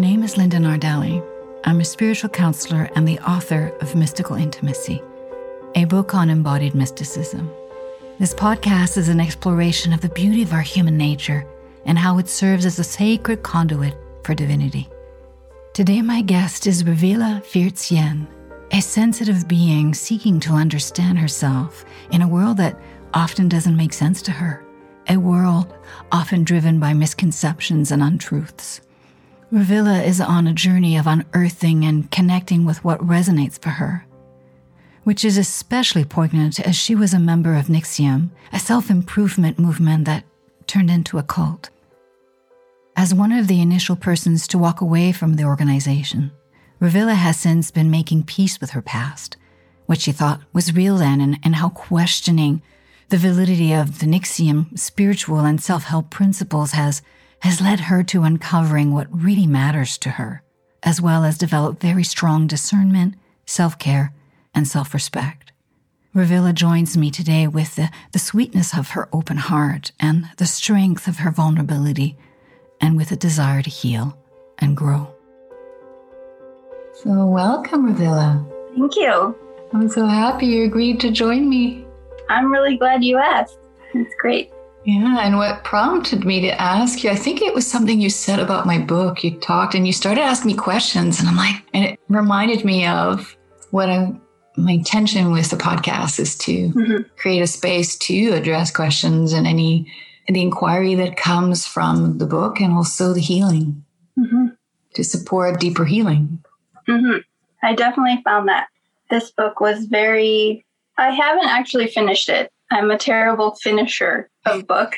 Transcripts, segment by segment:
name is Linda Nardelli. I'm a spiritual counselor and the author of Mystical Intimacy, a book on embodied mysticism. This podcast is an exploration of the beauty of our human nature and how it serves as a sacred conduit for divinity. Today, my guest is Revilla Feartz-Yen, a sensitive being seeking to understand herself in a world that often doesn't make sense to her, a world often driven by misconceptions and untruths. Revilla is on a journey of unearthing and connecting with what resonates for her, which is especially poignant as she was a member of NXIVM, a self improvement movement that turned into a cult. As one of the initial persons to walk away from the organization, Revilla has since been making peace with her past, what she thought was real then, and, and how questioning the validity of the NXIVM spiritual and self help principles has, has led her to uncovering what really matters to her, as well as develop very strong discernment, self care, and self respect. Revilla joins me today with the, the sweetness of her open heart and the strength of her vulnerability and with a desire to heal and grow. So, welcome, Revilla. Thank you. I'm so happy you agreed to join me. I'm really glad you asked. It's great. Yeah, and what prompted me to ask you, I think it was something you said about my book. You talked and you started asking me questions, and I'm like, and it reminded me of what I, my intention with the podcast is to mm-hmm. create a space to address questions and any the inquiry that comes from the book and also the healing mm-hmm. to support deeper healing. Mm-hmm. I definitely found that this book was very, I haven't actually finished it. I'm a terrible finisher of book.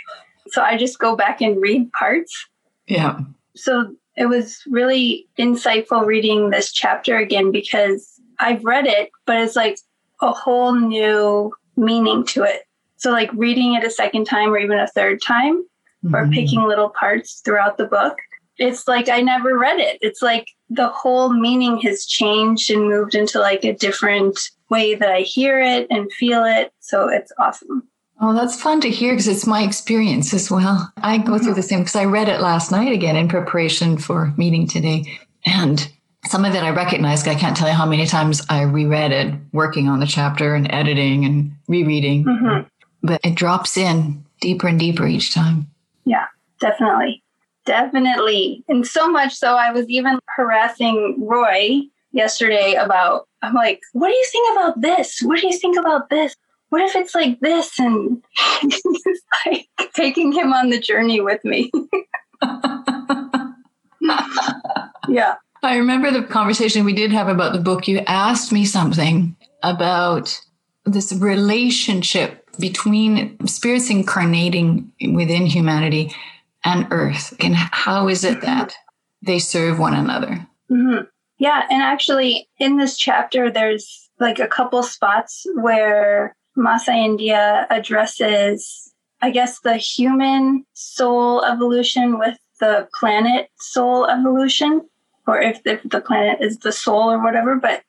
So I just go back and read parts. Yeah. So it was really insightful reading this chapter again because I've read it, but it's like a whole new meaning to it. So, like reading it a second time or even a third time, mm-hmm. or picking little parts throughout the book, it's like I never read it. It's like the whole meaning has changed and moved into like a different way that I hear it and feel it. So, it's awesome. Oh, that's fun to hear because it's my experience as well. I go through the same because I read it last night again in preparation for meeting today. And some of it I recognized. I can't tell you how many times I reread it, working on the chapter and editing and rereading. Mm-hmm but it drops in deeper and deeper each time. Yeah, definitely. Definitely. And so much so, I was even harassing Roy yesterday about, I'm like, what do you think about this? What do you think about this? What if it's like this? And he's like taking him on the journey with me. yeah. I remember the conversation we did have about the book. You asked me something about this relationship between spirits incarnating within humanity and earth and how is it that they serve one another mm-hmm. yeah and actually in this chapter there's like a couple spots where masa india addresses i guess the human soul evolution with the planet soul evolution or if, if the planet is the soul or whatever but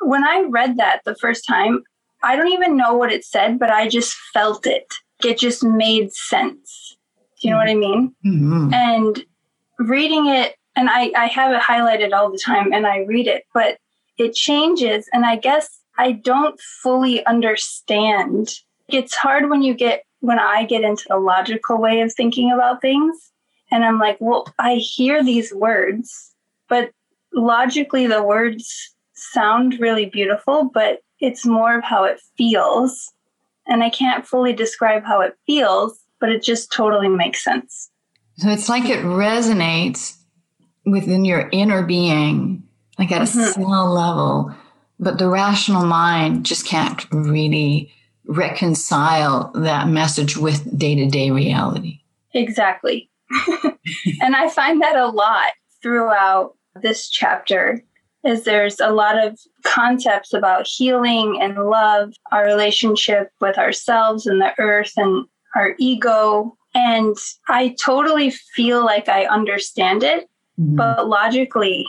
when i read that the first time I don't even know what it said, but I just felt it. It just made sense. Do you know what I mean? Mm-hmm. And reading it, and I, I have it highlighted all the time and I read it, but it changes. And I guess I don't fully understand. It's hard when you get, when I get into the logical way of thinking about things. And I'm like, well, I hear these words, but logically the words sound really beautiful, but it's more of how it feels. And I can't fully describe how it feels, but it just totally makes sense. So it's like it resonates within your inner being, like at mm-hmm. a cell level, but the rational mind just can't really reconcile that message with day to day reality. Exactly. and I find that a lot throughout this chapter is there's a lot of concepts about healing and love, our relationship with ourselves and the earth and our ego. And I totally feel like I understand it, mm-hmm. but logically,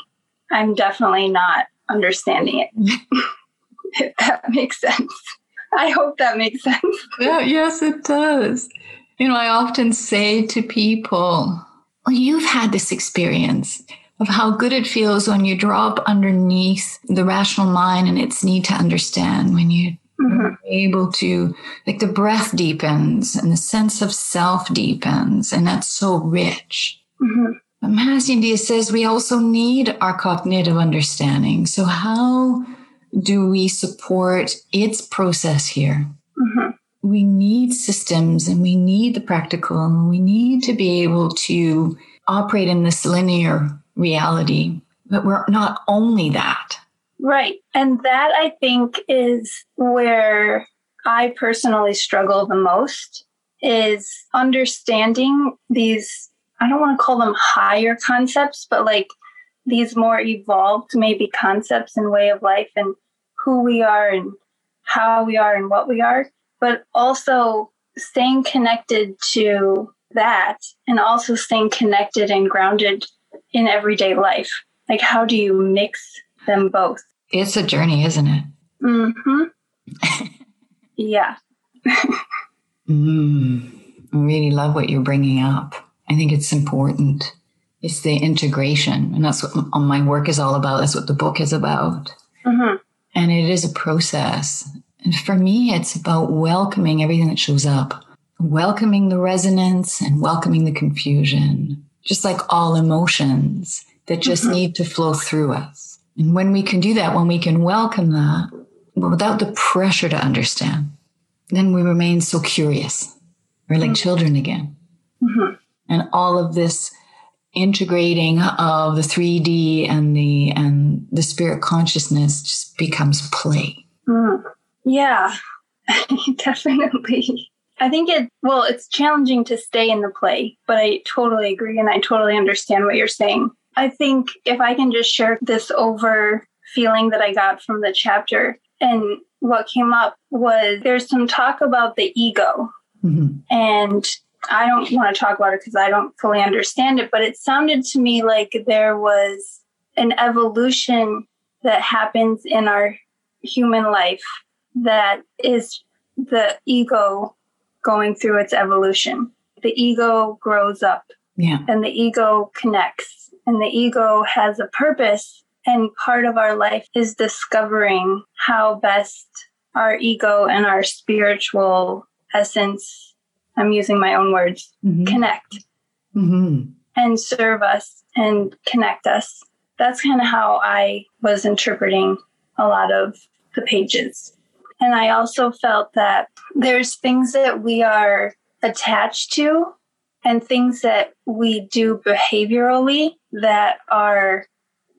I'm definitely not understanding it. if that makes sense. I hope that makes sense. Yeah, yes, it does. You know, I often say to people, well, you've had this experience of how good it feels when you drop underneath the rational mind and its need to understand when you mm-hmm. able to like the breath deepens and the sense of self deepens and that's so rich mm-hmm. Mahasi India says we also need our cognitive understanding so how do we support its process here mm-hmm. we need systems and we need the practical and we need to be able to operate in this linear reality but we're not only that Right. And that I think is where I personally struggle the most is understanding these, I don't want to call them higher concepts, but like these more evolved maybe concepts and way of life and who we are and how we are and what we are, but also staying connected to that and also staying connected and grounded in everyday life. Like, how do you mix them both. It's a journey, isn't it? Mm-hmm. yeah. mm, I really love what you're bringing up. I think it's important. It's the integration, and that's what my work is all about. That's what the book is about. Mm-hmm. And it is a process. And for me, it's about welcoming everything that shows up, welcoming the resonance and welcoming the confusion, just like all emotions that just mm-hmm. need to flow through us. And when we can do that, when we can welcome that without the pressure to understand, then we remain so curious. We're like mm-hmm. children again. Mm-hmm. And all of this integrating of the 3D and the and the spirit consciousness just becomes play. Mm. Yeah, definitely. I think it well, it's challenging to stay in the play, but I totally agree and I totally understand what you're saying. I think if I can just share this over feeling that I got from the chapter and what came up was there's some talk about the ego. Mm-hmm. And I don't want to talk about it because I don't fully understand it, but it sounded to me like there was an evolution that happens in our human life that is the ego going through its evolution. The ego grows up yeah. and the ego connects and the ego has a purpose. And part of our life is discovering how best our ego and our spiritual essence, I'm using my own words, mm-hmm. connect mm-hmm. and serve us and connect us. That's kind of how I was interpreting a lot of the pages. And I also felt that there's things that we are attached to and things that we do behaviorally that are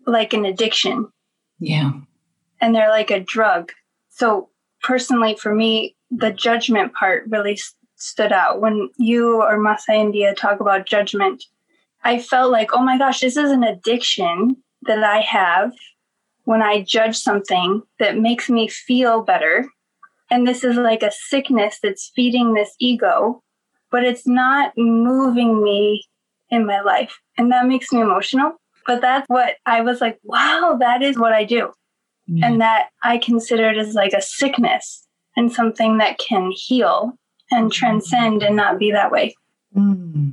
like an addiction. Yeah. And they're like a drug. So, personally, for me, the judgment part really stood out. When you or Mahasi India talk about judgment, I felt like, oh my gosh, this is an addiction that I have when I judge something that makes me feel better. And this is like a sickness that's feeding this ego but it's not moving me in my life. And that makes me emotional. But that's what I was like, wow, that is what I do. Mm. And that I consider it as like a sickness and something that can heal and transcend and not be that way. Mm.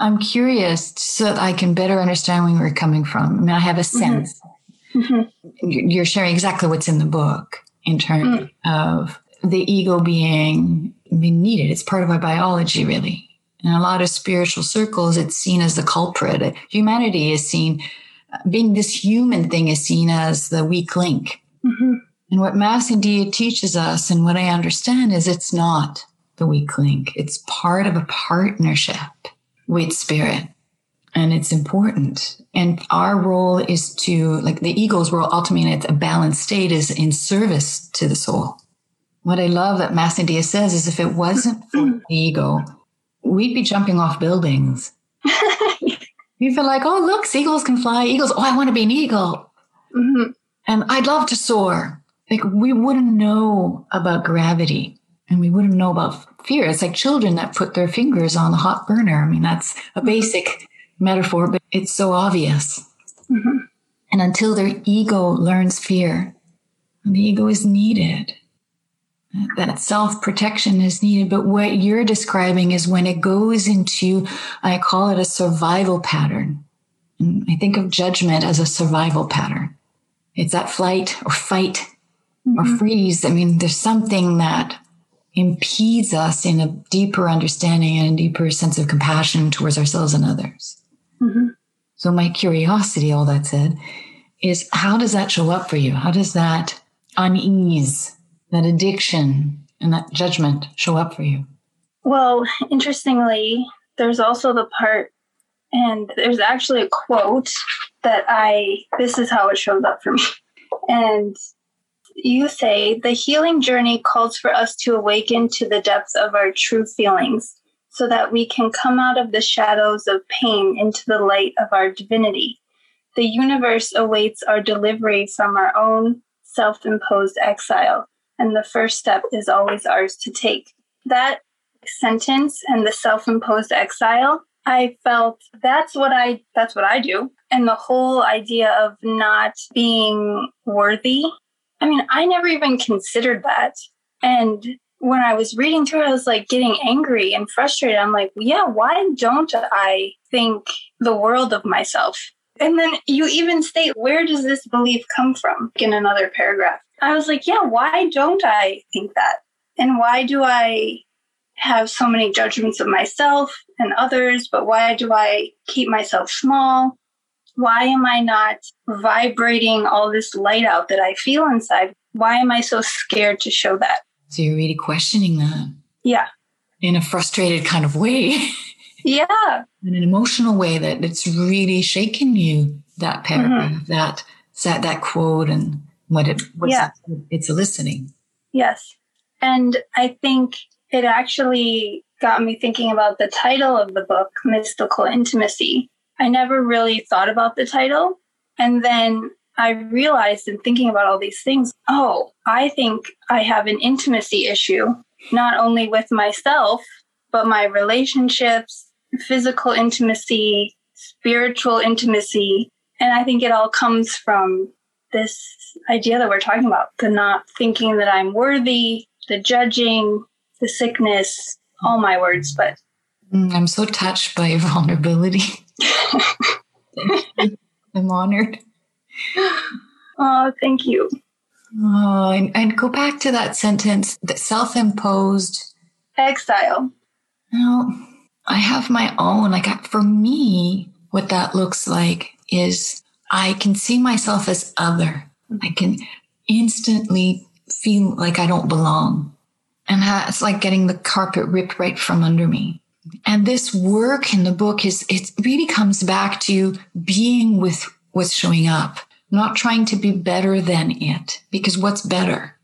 I'm curious so that I can better understand where you're coming from. I mean, I have a mm-hmm. sense. Mm-hmm. You're sharing exactly what's in the book in terms mm. of the ego being being needed. It's part of our biology, really. In a lot of spiritual circles, it's seen as the culprit. Humanity is seen, being this human thing is seen as the weak link. Mm-hmm. And what Mahasi India teaches us, and what I understand, is it's not the weak link. It's part of a partnership with spirit. And it's important. And our role is to, like the ego's role, ultimately, in a balanced state, is in service to the soul what I love that Mahasi says is if it wasn't for the ego, we'd be jumping off buildings. you feel like, oh, look, seagulls can fly. Eagles, oh, I want to be an eagle. Mm-hmm. And I'd love to soar. Like we wouldn't know about gravity and we wouldn't know about fear. It's like children that put their fingers on the hot burner. I mean, that's a mm-hmm. basic metaphor, but it's so obvious. Mm-hmm. And until their ego learns fear, the ego is needed that self protection is needed. But what you're describing is when it goes into, I call it a survival pattern. And I think of judgment as a survival pattern. It's that flight or fight mm-hmm. or freeze. I mean, there's something that impedes us in a deeper understanding and a deeper sense of compassion towards ourselves and others. Mm-hmm. So, my curiosity, all that said, is how does that show up for you? How does that unease, that addiction, and that judgment show up for you? Well, interestingly, there's also the part, and there's actually a quote that I, this is how it shows up for me. And you say the healing journey calls for us to awaken to the depths of our true feelings so that we can come out of the shadows of pain into the light of our divinity. The universe awaits our delivery from our own self imposed exile, and the first step is always ours to take. That sentence and the self imposed exile, I felt that's what I that's what I do. And the whole idea of not being worthy I mean, I never even considered that. And when I was reading through I was like getting angry and frustrated. I'm like, yeah, why don't I think the world of myself? And then you even state, where does this belief come from in another paragraph? I was like, yeah, why don't I think that? And why do I have so many judgments of myself and others? But why do I keep myself small? Why am I not vibrating all this light out that I feel inside? Why am I so scared to show that? So you're really questioning that. Yeah. In a frustrated kind of way. Yeah. In an emotional way that it's really shaken you, that paragraph, mm-hmm. that, that that quote and what it what's yeah. it's eliciting. Yes. And I think it actually got me thinking about the title of the book, Mystical Intimacy, I never really thought about the title. And then I realized in thinking about all these things, oh, I think I have an intimacy issue, not only with myself, but my relationships, physical intimacy, spiritual intimacy. And I think it all comes from this idea that we're talking about the not thinking that I'm worthy, the judging, the sickness, all my words. But Mm, I'm so touched by your vulnerability. I'm honored. Oh, thank you. Oh, and, and go back to that sentence that self imposed exile. Now, I have my own, like for me, what that looks like is I can see myself as other. I can instantly feel like I don't belong. And it's like getting the carpet ripped right from under me. And this work in the book is, it really comes back to being with what's showing up, not trying to be better than it, because what's better?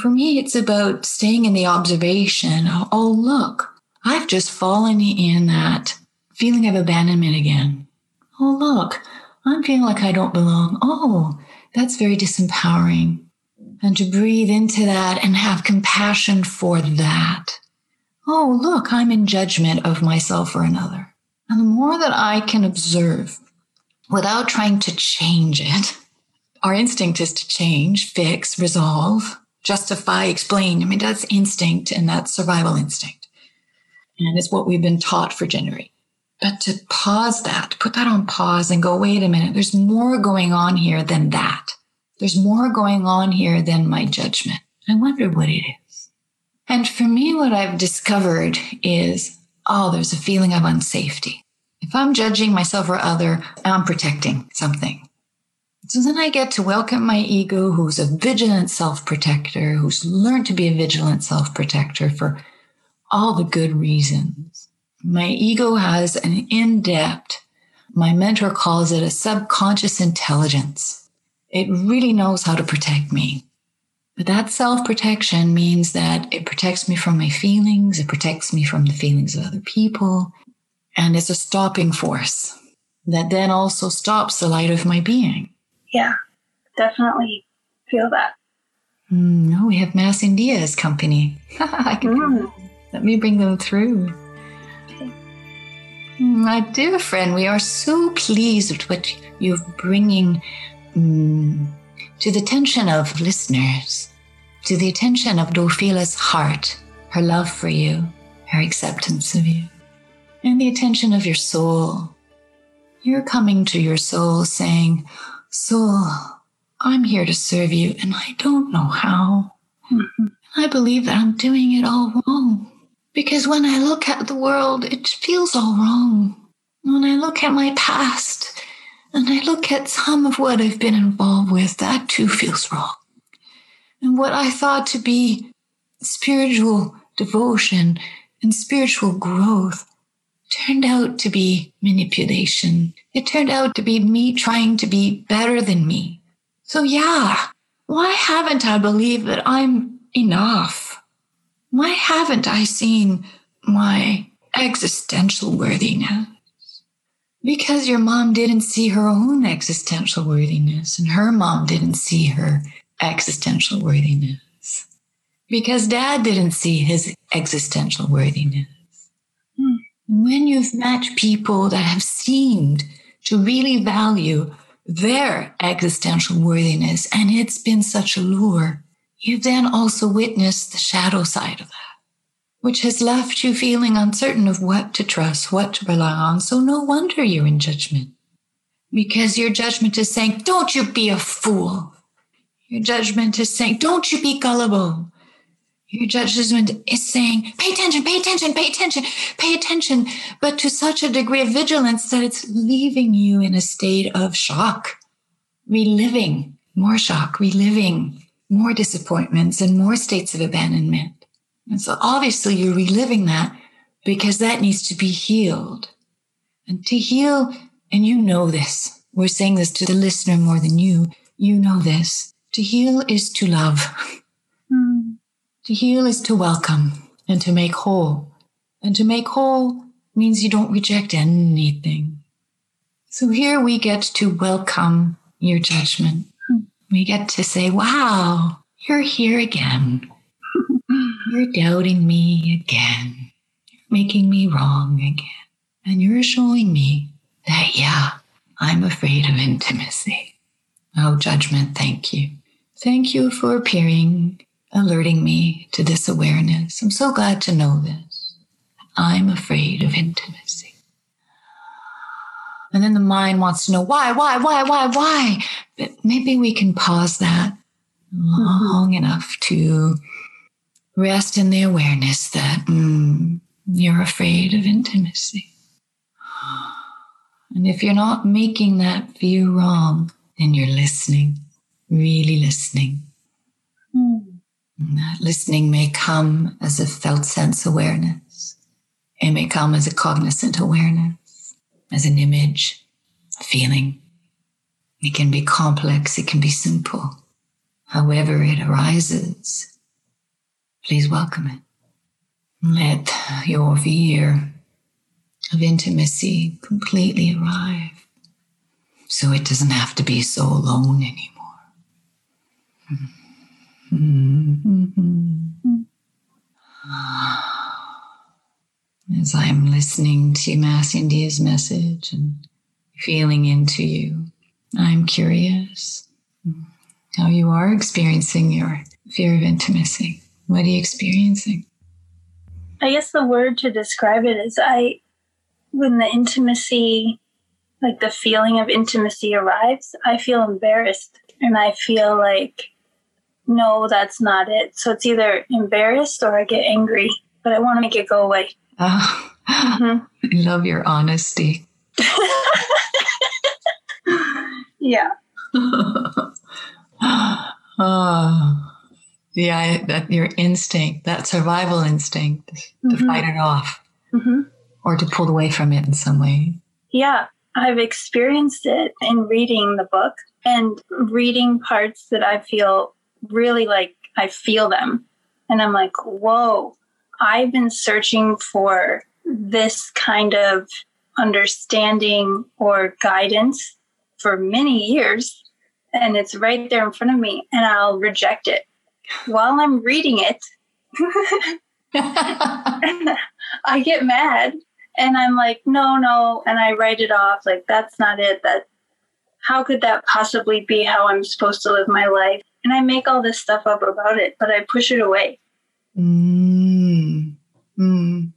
For me, it's about staying in the observation. Oh, look, I've just fallen in that feeling of abandonment again. Oh, look, I'm feeling like I don't belong. Oh, that's very disempowering. And to breathe into that and have compassion for that oh, look, I'm in judgment of myself or another. And the more that I can observe without trying to change it, our instinct is to change, fix, resolve, justify, explain. I mean, that's instinct and that's survival instinct. And it's what we've been taught for generations. But to pause that, put that on pause and go, wait a minute, there's more going on here than that. There's more going on here than my judgment. I wonder what it is. And for me, what I've discovered is oh, there's a feeling of unsafety. If I'm judging myself or other, I'm protecting something. So then I get to welcome my ego, who's a vigilant self protector, who's learned to be a vigilant self protector for all the good reasons. My ego has an in depth, my mentor calls it a subconscious intelligence. It really knows how to protect me. But that self protection means that it protects me from my feelings, it protects me from the feelings of other people, and it's a stopping force that then also stops the light of my being. Yeah, definitely feel that. Mm, no, we have Mass India as company. I can mm. Let me bring them through. My dear friend, we are so pleased with what you're bringing. Mm, to the attention of listeners, to the attention of Dorfila's heart, her love for you, her acceptance of you, and the attention of your soul. You're coming to your soul saying, Soul, I'm here to serve you, and I don't know how. I believe that I'm doing it all wrong. Because when I look at the world, it feels all wrong. When I look at my past and I look at some of what I've been involved with, that too feels wrong. And what I thought to be spiritual devotion and spiritual growth turned out to be manipulation. It turned out to be me trying to be better than me. So, yeah, why haven't I believed that I'm enough? Why haven't I seen my existential worthiness? Because your mom didn't see her own existential worthiness, and her mom didn't see her existential worthiness. Because dad didn't see his existential worthiness. Hmm. When you've met people that have seemed to really value their existential worthiness, and it's been such a lure, you've then also witnessed the shadow side of that which has left you feeling uncertain of what to trust, what to rely on. So no wonder you're in judgment. Because your judgment is saying, don't you be a fool. Your judgment is saying, don't you be gullible. Your judgment is saying, pay attention, pay attention, pay attention, pay attention, but to such a degree of vigilance that it's leaving you in a state of shock, reliving more shock, reliving more disappointments and more states of abandonment. And so obviously you're reliving that because that needs to be healed. And to heal, and you know this, we're saying this to the listener more than you, you know this. To heal is to love. Mm. To heal is to welcome and to make whole. And to make whole means you don't reject anything. So here we get to welcome your judgment. Mm. We get to say, wow, you're here again. You're doubting me again. You're making me wrong again. And you're showing me that, yeah, I'm afraid of intimacy. Oh, judgment, thank you. Thank you for appearing, alerting me to this awareness. I'm so glad to know this. I'm afraid of intimacy. And then the mind wants to know why, why, why, why, why. But maybe we can pause that long mm-hmm. enough to Rest in the awareness that mm, you're afraid of intimacy. And if you're not making that view wrong, then you're listening, really listening. Mm. that listening may come as a felt sense awareness. It may come as a cognizant awareness, as an image, a feeling. It can be complex, it can be simple. However, it arises please welcome it. Let your fear of intimacy completely arrive so it doesn't have to be so alone anymore. As I'm listening to Mass India's message and feeling into you, I'm curious how you are experiencing your fear of intimacy. What are you experiencing? I guess the word to describe it is I, when the intimacy, like the feeling of intimacy arrives, I feel embarrassed and I feel like, no, that's not it. So it's either embarrassed or I get angry, but I want to make it go away. Oh, mm-hmm. I love your honesty. yeah. oh. Yeah, that your instinct, that survival instinct mm-hmm. to fight it off mm-hmm. or to pull away from it in some way. Yeah, I've experienced it in reading the book and reading parts that I feel really like I feel them. And I'm like, whoa, I've been searching for this kind of understanding or guidance for many years. And it's right there in front of me, and I'll reject it while I'm reading it, I get mad and I'm like, no, no. And I write it off like, that's not it. That, how could that possibly be how I'm supposed to live my life? And I make all this stuff up about it, but I push it away. Mm. Mm.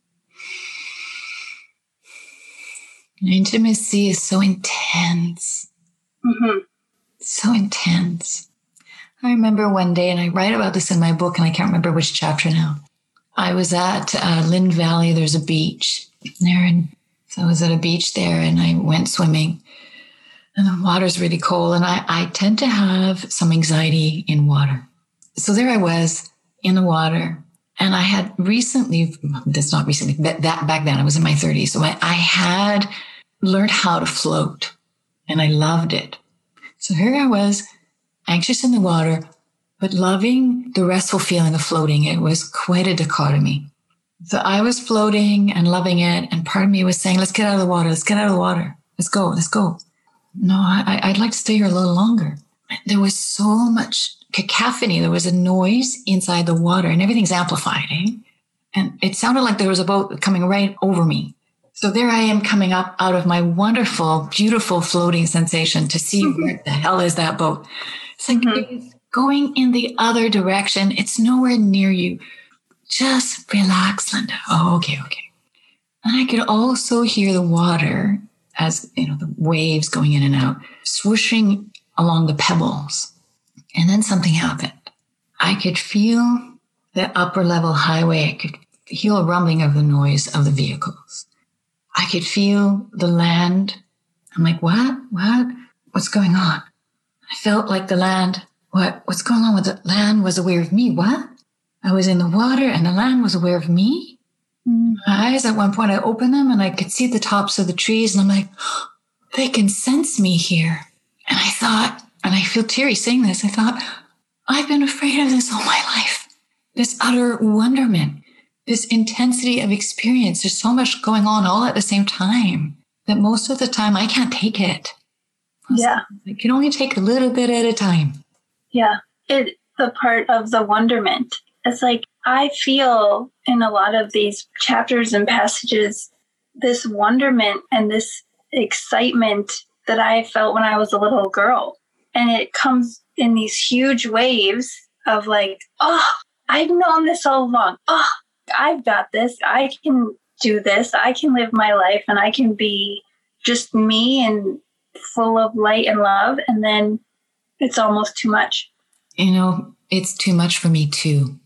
Intimacy is so intense. Mm-hmm. So intense. I remember one day, and I write about this in my book, and I can't remember which chapter now. I was at uh, Lynn Valley. There's a beach there, and so I was at a beach there, and I went swimming. And the water's really cold, and I, I tend to have some anxiety in water. So there I was in the water, and I had recently, that's not recently, but that back then I was in my 30s. So I, I had learned how to float and I loved it. So here I was anxious in the water, but loving the restful feeling of floating. It was quite a dichotomy. So I was floating and loving it. And part of me was saying, let's get out of the water. Let's get out of the water. Let's go. Let's go. No, I, I'd like to stay here a little longer. There was so much cacophony. There was a noise inside the water and everything's amplified. Eh? And it sounded like there was a boat coming right over me. So there I am coming up out of my wonderful, beautiful floating sensation to see where the hell is that boat. It's like mm-hmm. going in the other direction. It's nowhere near you. Just relax, Linda. Oh, okay, okay. And I could also hear the water as you know the waves going in and out, swooshing along the pebbles. And then something happened. I could feel the upper level highway. I could feel a rumbling of the noise of the vehicles. I could feel the land. I'm like, what? What? What's going on? I felt like the land, what? What's going on with the land was aware of me. What? I was in the water and the land was aware of me. Mm. My eyes at one point, I opened them and I could see the tops of the trees and I'm like, oh, they can sense me here. And I thought, and I feel teary saying this. I thought, I've been afraid of this all my life. This utter wonderment, this intensity of experience. There's so much going on all at the same time that most of the time I can't take it. Yeah. It can only take a little bit at a time. Yeah. It, the part of the wonderment. It's like I feel in a lot of these chapters and passages this wonderment and this excitement that I felt when I was a little girl and it comes in these huge waves of like, oh, I've known this all along. Oh, I've got this. I can do this. I can live my life and I can be just me and full of light and love. And then it's almost too much. You know, it's too much for me too.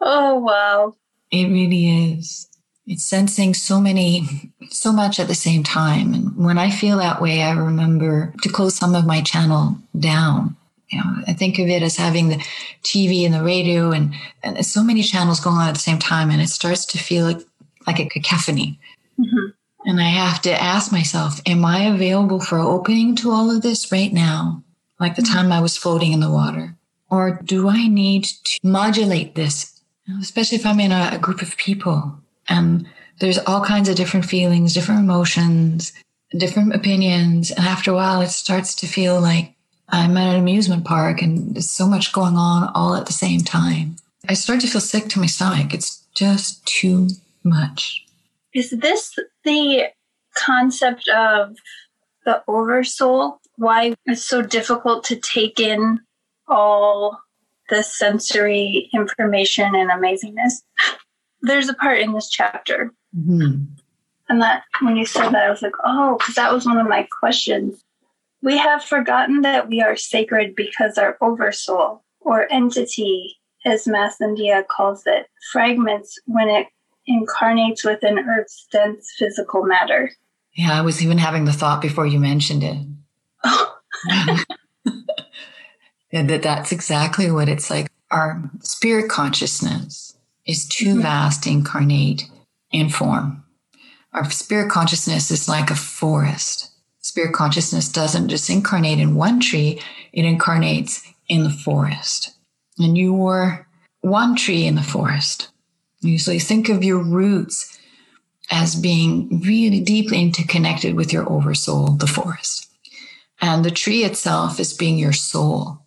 oh, wow. It really is it's sensing so many, so much at the same time. And when I feel that way, I remember to close some of my channel down. You know, I think of it as having the TV and the radio and, and so many channels going on at the same time. And it starts to feel like, like a cacophony. Mm-hmm. And I have to ask myself, am I available for opening to all of this right now? Like the time I was floating in the water? Or do I need to modulate this? Especially if I'm in a, a group of people and there's all kinds of different feelings, different emotions, different opinions. And after a while, it starts to feel like I'm at an amusement park and there's so much going on all at the same time. I start to feel sick to my stomach. It's just too much. Is this the concept of the oversoul? Why it's so difficult to take in all the sensory information and amazingness? there's a part in this chapter. Mm-hmm. And that when you said that, I was like, oh, because that was one of my questions. We have forgotten that we are sacred because our oversoul or entity, as Mass India calls it, fragments when it incarnates within Earth's dense physical matter. Yeah, I was even having the thought before you mentioned it. Oh. yeah, that that's exactly what it's like. Our spirit consciousness is too mm-hmm. vast to incarnate in form. Our spirit consciousness is like a forest. Spirit consciousness doesn't just incarnate in one tree, it incarnates in the forest. And you are one tree in the forest. Usually think of your roots as being really deeply interconnected with your oversoul, the forest. And the tree itself is being your soul,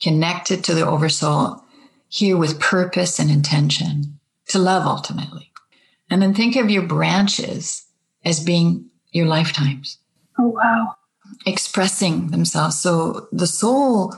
connected to the oversoul here with purpose and intention to love ultimately. And then think of your branches as being your lifetimes. Oh, wow. Expressing themselves. So the soul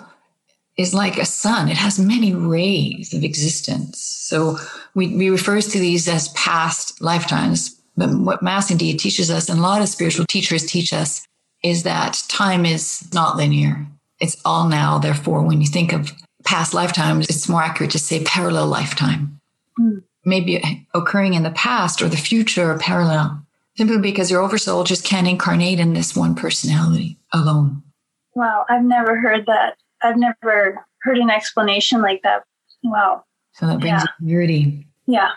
is like a sun. It has many rays of existence. So we, we refer to these as past lifetimes. But what Mass India teaches us, and a lot of spiritual teachers teach us, is that time is not linear. It's all now. Therefore, when you think of past lifetimes, it's more accurate to say parallel lifetime. Mm. Maybe occurring in the past or the future or parallel, simply because your oversoul just can't incarnate in this one personality alone. Wow, I've never heard that. I've never heard an explanation like that. Wow. So that brings yeah. clarity. Yeah.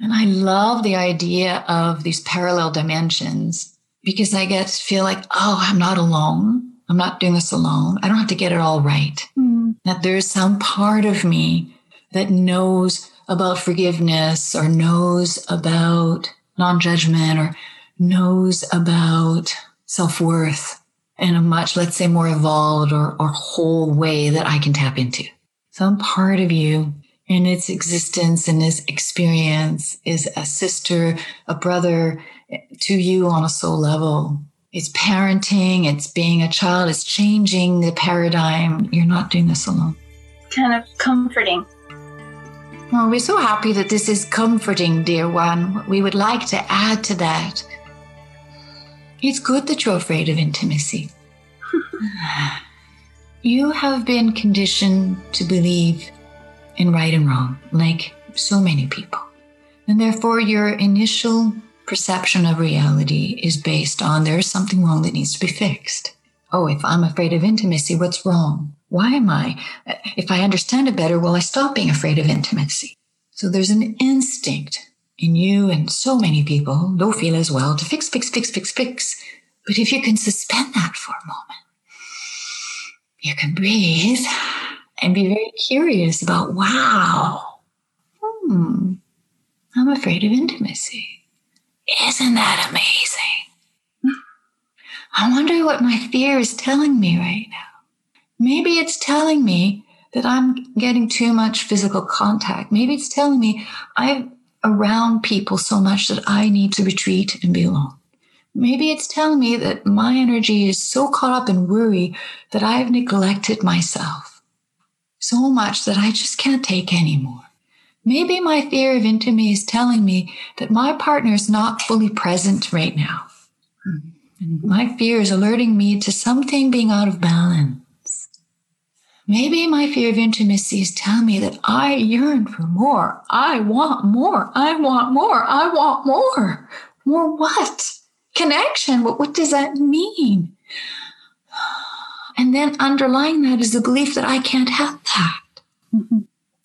And I love the idea of these parallel dimensions because I get to feel like, oh, I'm not alone. I'm not doing this alone. I don't have to get it all right. Mm. That there's some part of me that knows about forgiveness or knows about non judgment or knows about self worth in a much, let's say, more evolved or, or whole way that I can tap into. Some part of you in its existence and its experience is a sister, a brother eh, to you on a soul level. It's parenting, it's being a child, it's changing the paradigm. You're not doing this alone. Kind of comforting. Well, we're so happy that this is comforting, dear one. We would like to add to that it's good that you're afraid of intimacy. you have been conditioned to believe in right and wrong, like so many people. And therefore, your initial perception of reality is based on there's something wrong that needs to be fixed. Oh, if I'm afraid of intimacy, what's wrong? Why am I? If I understand it better, will I stop being afraid of intimacy? So there's an instinct in you and so many people don't feel as well to fix, fix, fix, fix, fix. But if you can suspend that for a moment, you can breathe and be very curious about, wow, hmm, I'm afraid of intimacy. Isn't that amazing? I wonder what my fear is telling me right now. Maybe it's telling me that I'm getting too much physical contact. Maybe it's telling me I'm around people so much that I need to retreat and be alone. Maybe it's telling me that my energy is so caught up in worry that I've neglected myself so much that I just can't take anymore. Maybe my fear of intimacy is telling me that my partner is not fully present right now. Hmm. And my fear is alerting me to something being out of balance. Maybe my fear of intimacy is telling me that I yearn for more. I want more. I want more. I want more. More what? Connection. But what does that mean? And then underlying that is the belief that I can't have that. Mm-hmm.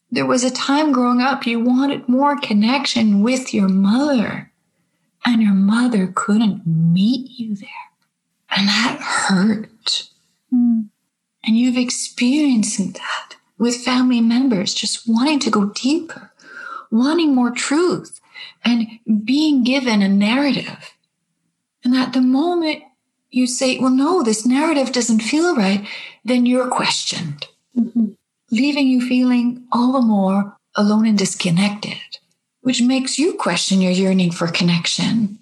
There was a time growing up you wanted more connection with your mother, and your mother couldn't meet you there. And that hurt. Mm. And you've experienced that with family members, just wanting to go deeper, wanting more truth, and being given a narrative. And at the moment you say, well, no, this narrative doesn't feel right, then you're questioned, mm-hmm. leaving you feeling all the more alone and disconnected, which makes you question your yearning for connection.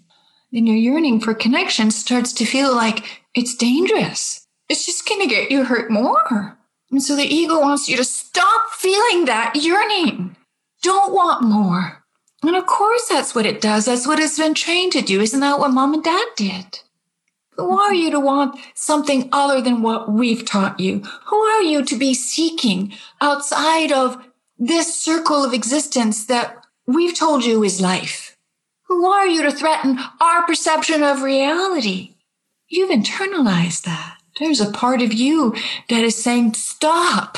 Then your yearning for connection starts to feel like it's dangerous it's just going to get you hurt more. And so the ego wants you to stop feeling that yearning. Don't want more. And of course, that's what it does. That's what it's been trained to do. Isn't that what mom and dad did? Who are you to want something other than what we've taught you? Who are you to be seeking outside of this circle of existence that we've told you is life? Who are you to threaten our perception of reality? You've internalized that. There's a part of you that is saying, stop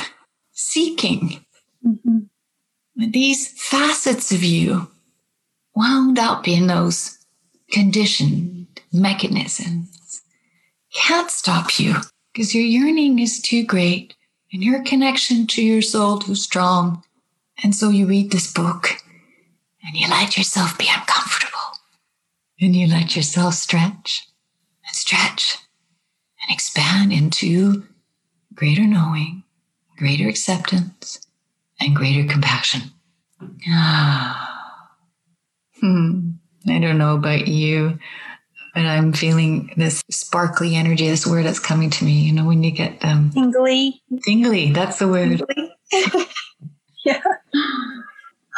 seeking. Mm-hmm. These facets of you wound up in those conditioned mechanisms can't stop you because your yearning is too great and your connection to your soul too strong. And so you read this book and you let yourself be uncomfortable and you let yourself stretch and stretch and expand into greater knowing, greater acceptance, and greater compassion. Ah. Hmm. I don't know about you. but I'm feeling this sparkly energy, this word that's coming to me, you know, when you get um tingly. Tingly, that's the word. yeah.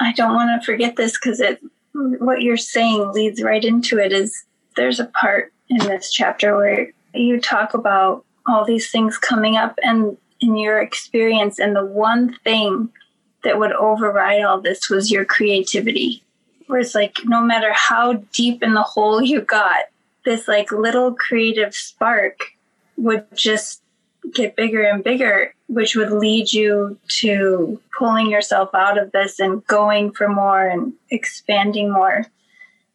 I don't want to forget this because it what you're saying leads right into it is there's a part in this chapter where you talk about all these things coming up and in your experience and the one thing that would override all this was your creativity. Where it's like no matter how deep in the hole you got this like little creative spark would just get bigger and bigger which would lead you to pulling yourself out of this and going for more and expanding more.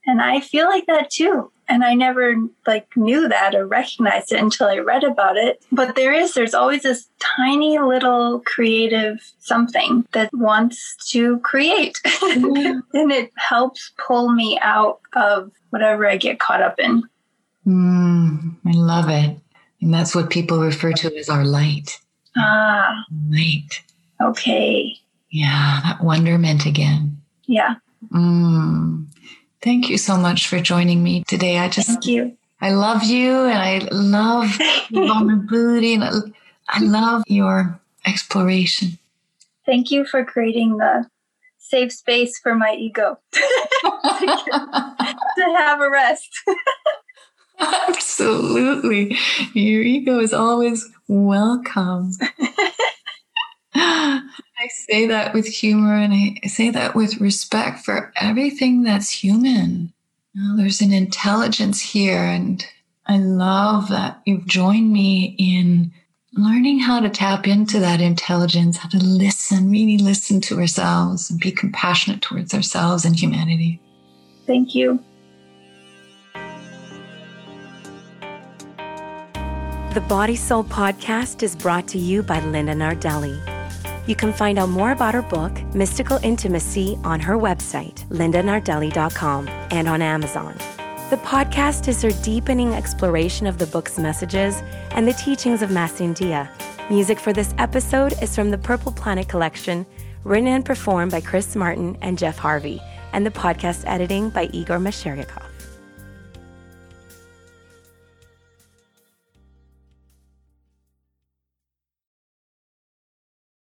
And i feel like that too and i never like knew that or recognized it until i read about it. But there is there's always this tiny little creative something that wants to create. Mm-hmm. and it helps pull me out of whatever i get caught up in. Mm, i love it. And that's what people refer to as our light. Ah. Light. Okay. Yeah that wonderment again. Yeah. Mm. Thank you so much for joining me today. I just Thank you. I love you and I love vulnerability and I, I love your exploration. Thank you for creating the safe space for my ego to have a rest. Absolutely. Your ego is always welcome. I say that with humor and I say that with respect for everything that's human. You know, there's an intelligence here, and I love that you've joined me in learning how to tap into that intelligence, how to listen, really listen to ourselves and be compassionate towards ourselves and humanity. Thank you. The Body Soul podcast is brought to you by Linda Nardelli. You can find out more about her book, Mystical Intimacy, on her website, lindanardelli.com, and on Amazon. The podcast is her deepening exploration of the book's messages and the teachings of Mass India. Music for this episode is from the Purple Planet collection, written and performed by Chris Martin and Geoff Harvey, and the podcast editing by Igor Masheryakov.